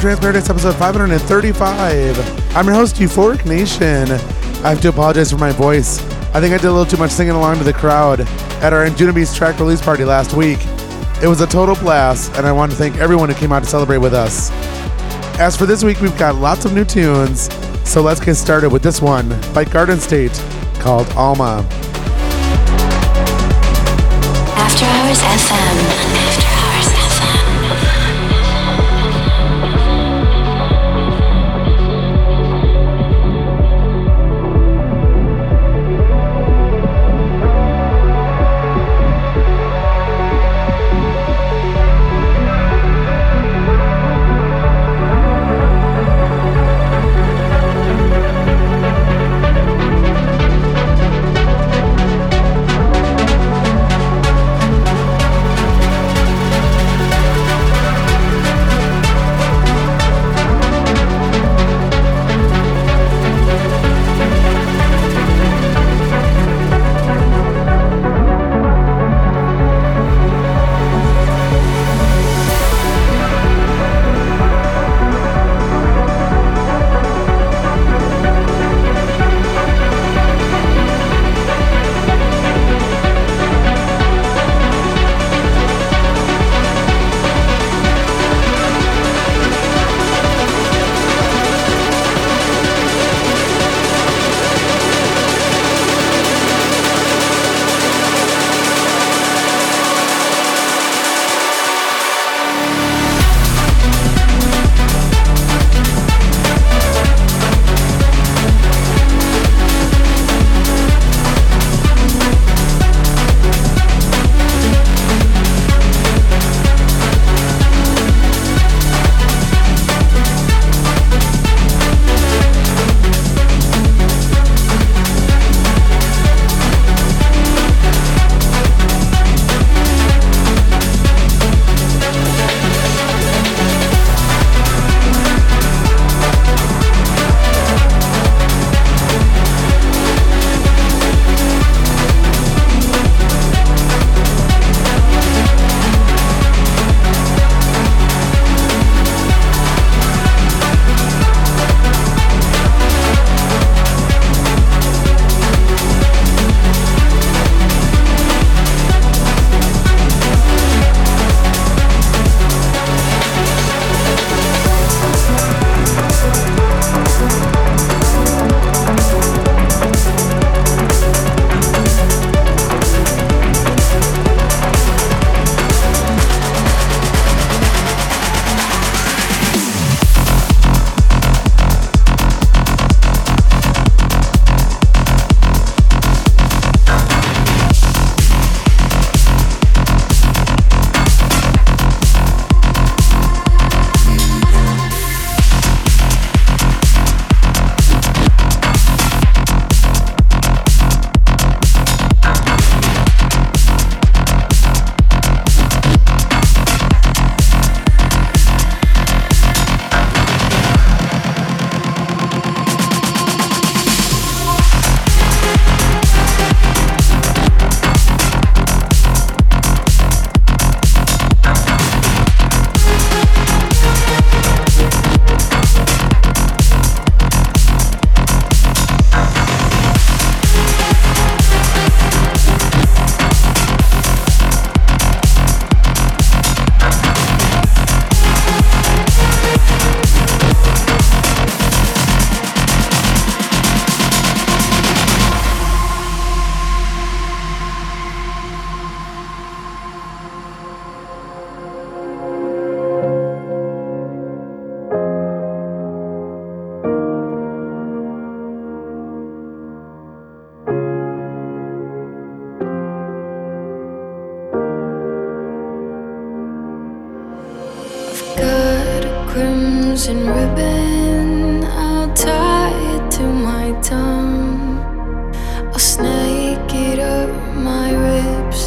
Paradise episode 535. I'm your host, Euphoric Nation. I have to apologize for my voice. I think I did a little too much singing along to the crowd at our Anjunabeats track release party last week. It was a total blast, and I want to thank everyone who came out to celebrate with us. As for this week, we've got lots of new tunes, so let's get started with this one by Garden State called Alma. After Hours FM.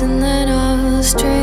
And then I'll string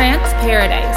Trance Paradise.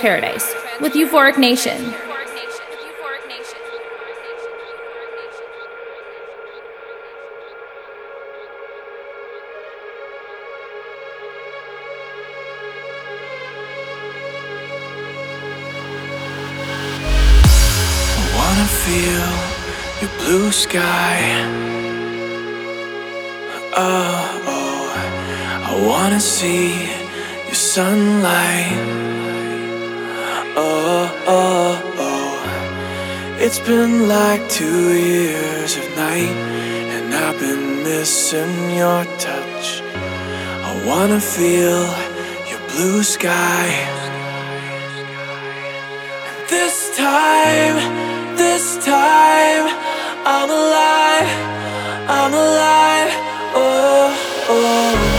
Paradise with Euphoric Nation. It's been like two years of night, and I've been missing your touch. I wanna feel your blue sky. And this time this time I'm alive, I'm alive. Oh, oh.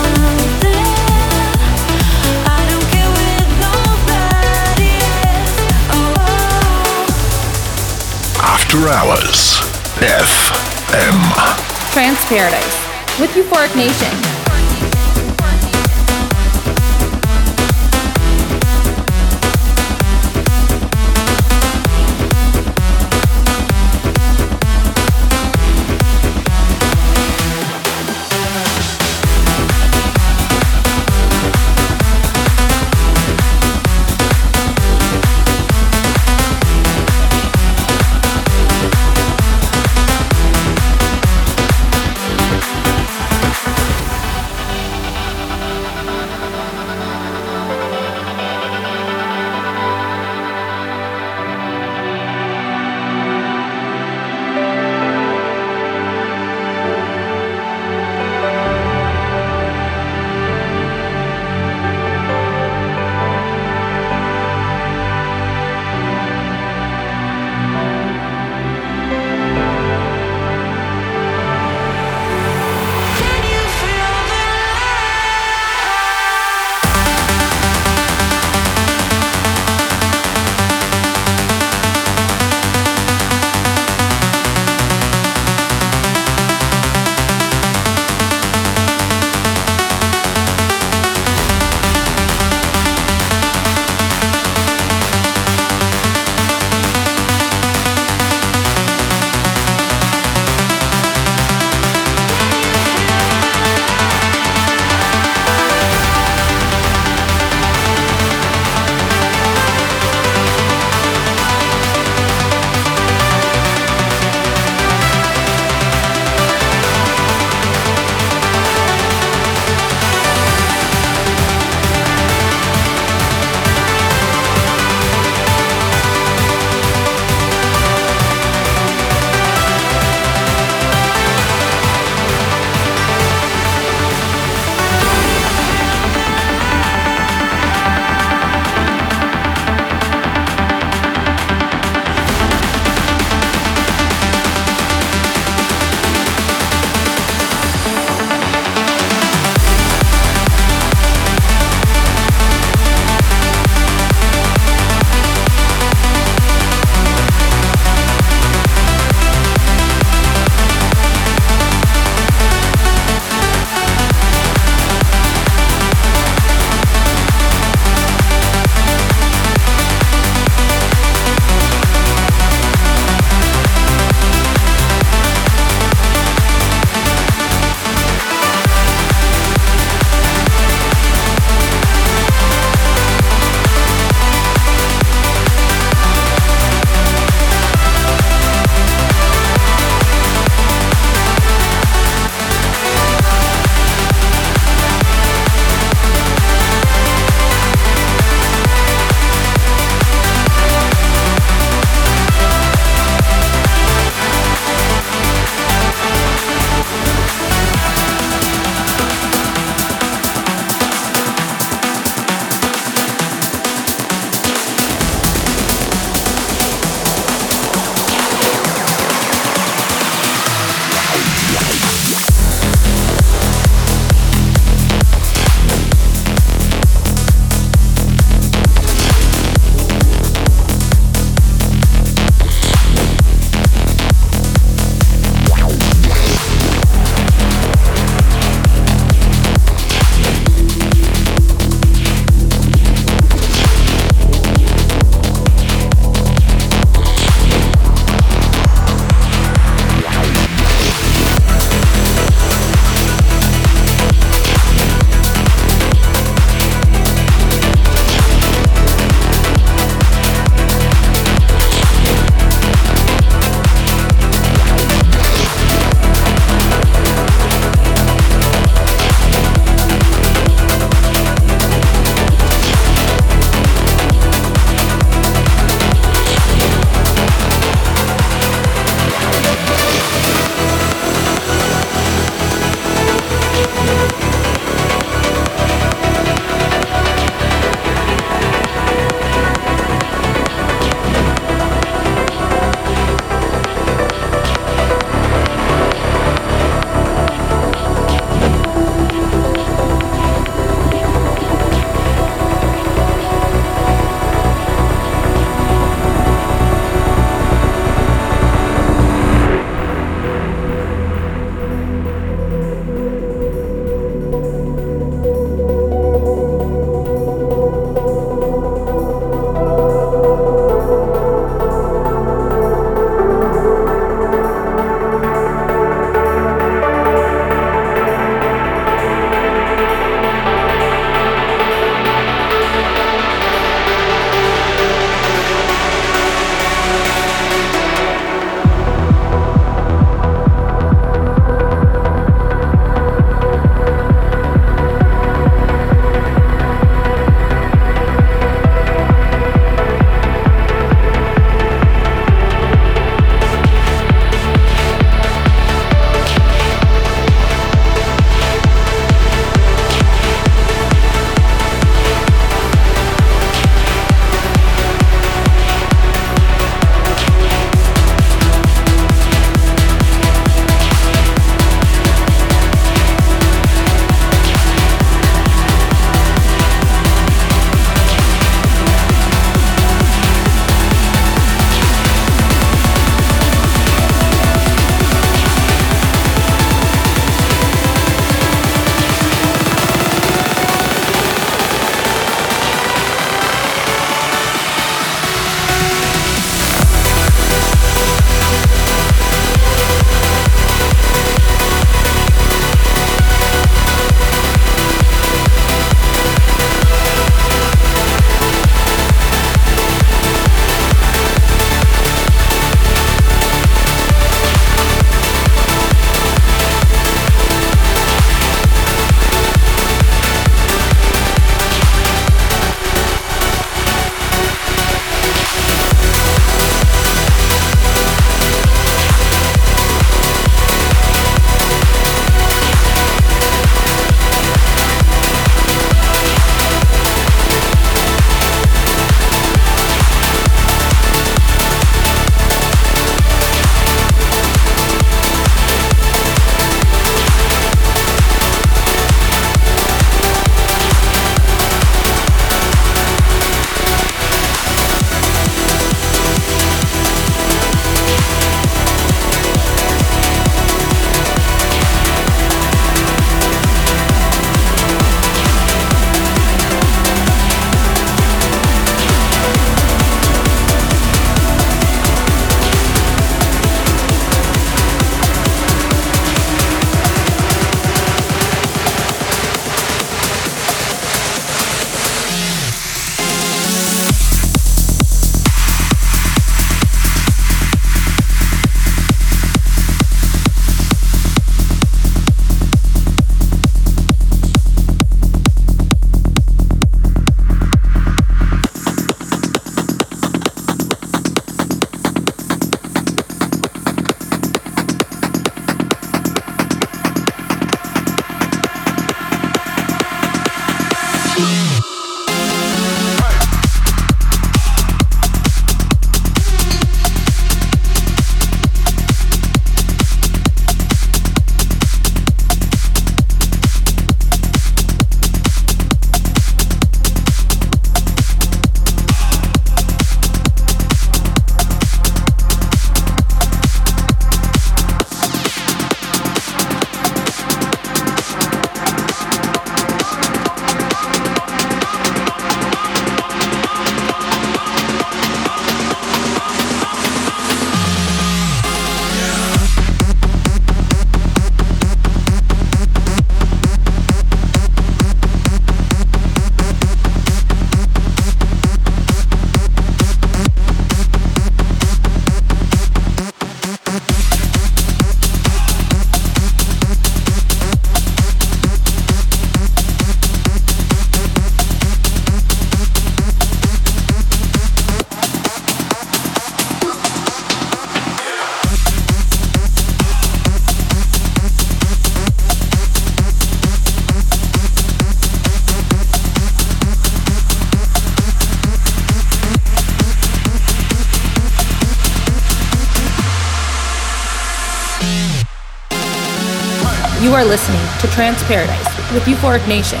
You are listening to Trance Paradise with Euphoric Nation,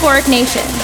coordination.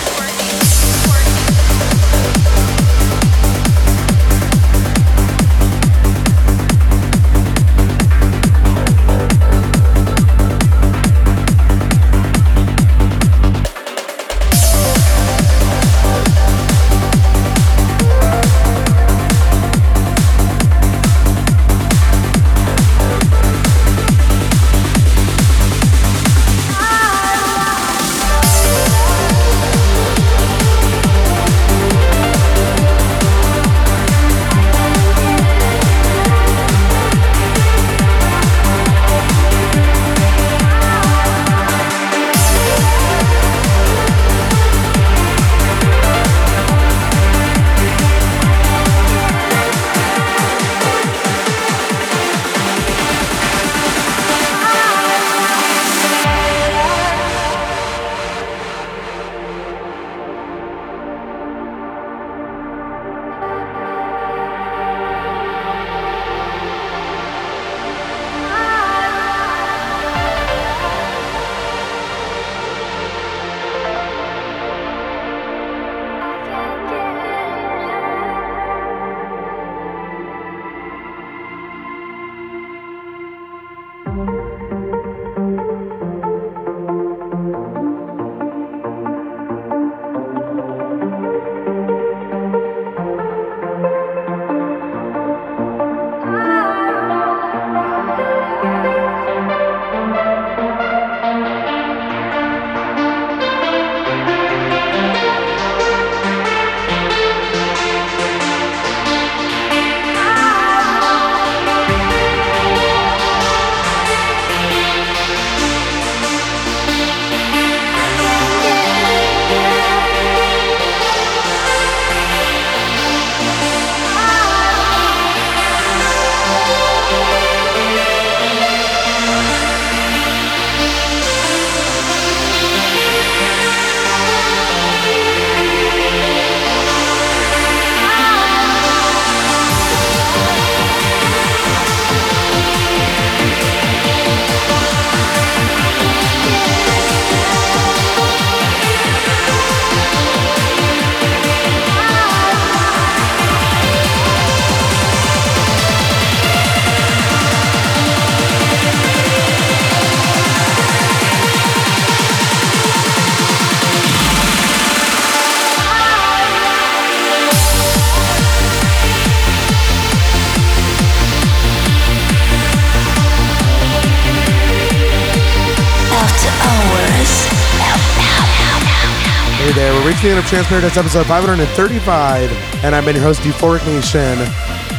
of Trance episode 535, and I've been your host, Euphoric Nation.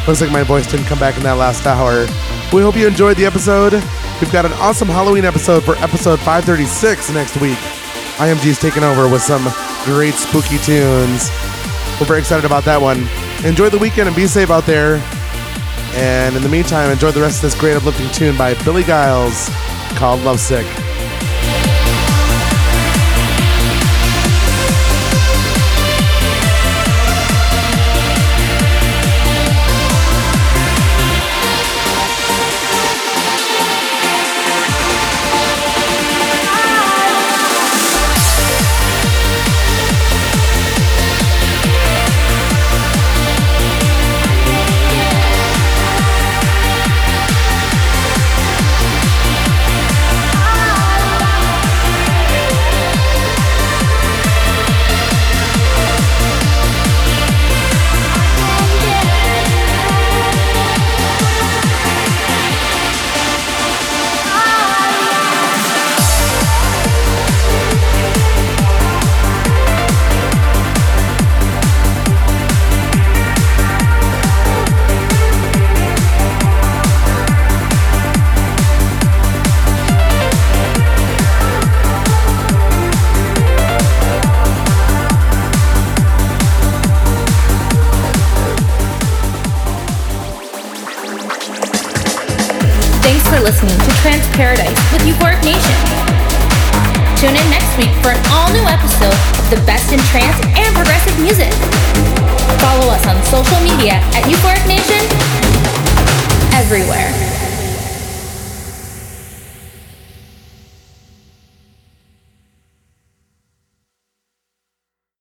Looks like my voice didn't come back in that last hour. We hope you enjoyed the episode. We've got an awesome Halloween episode for episode 536 next week. IMG's taking over with some great spooky tunes. We're very excited about that one. Enjoy the weekend and be safe out there. And in the meantime, enjoy the rest of this great uplifting tune by Billy Gillies called Lovesick. Sick.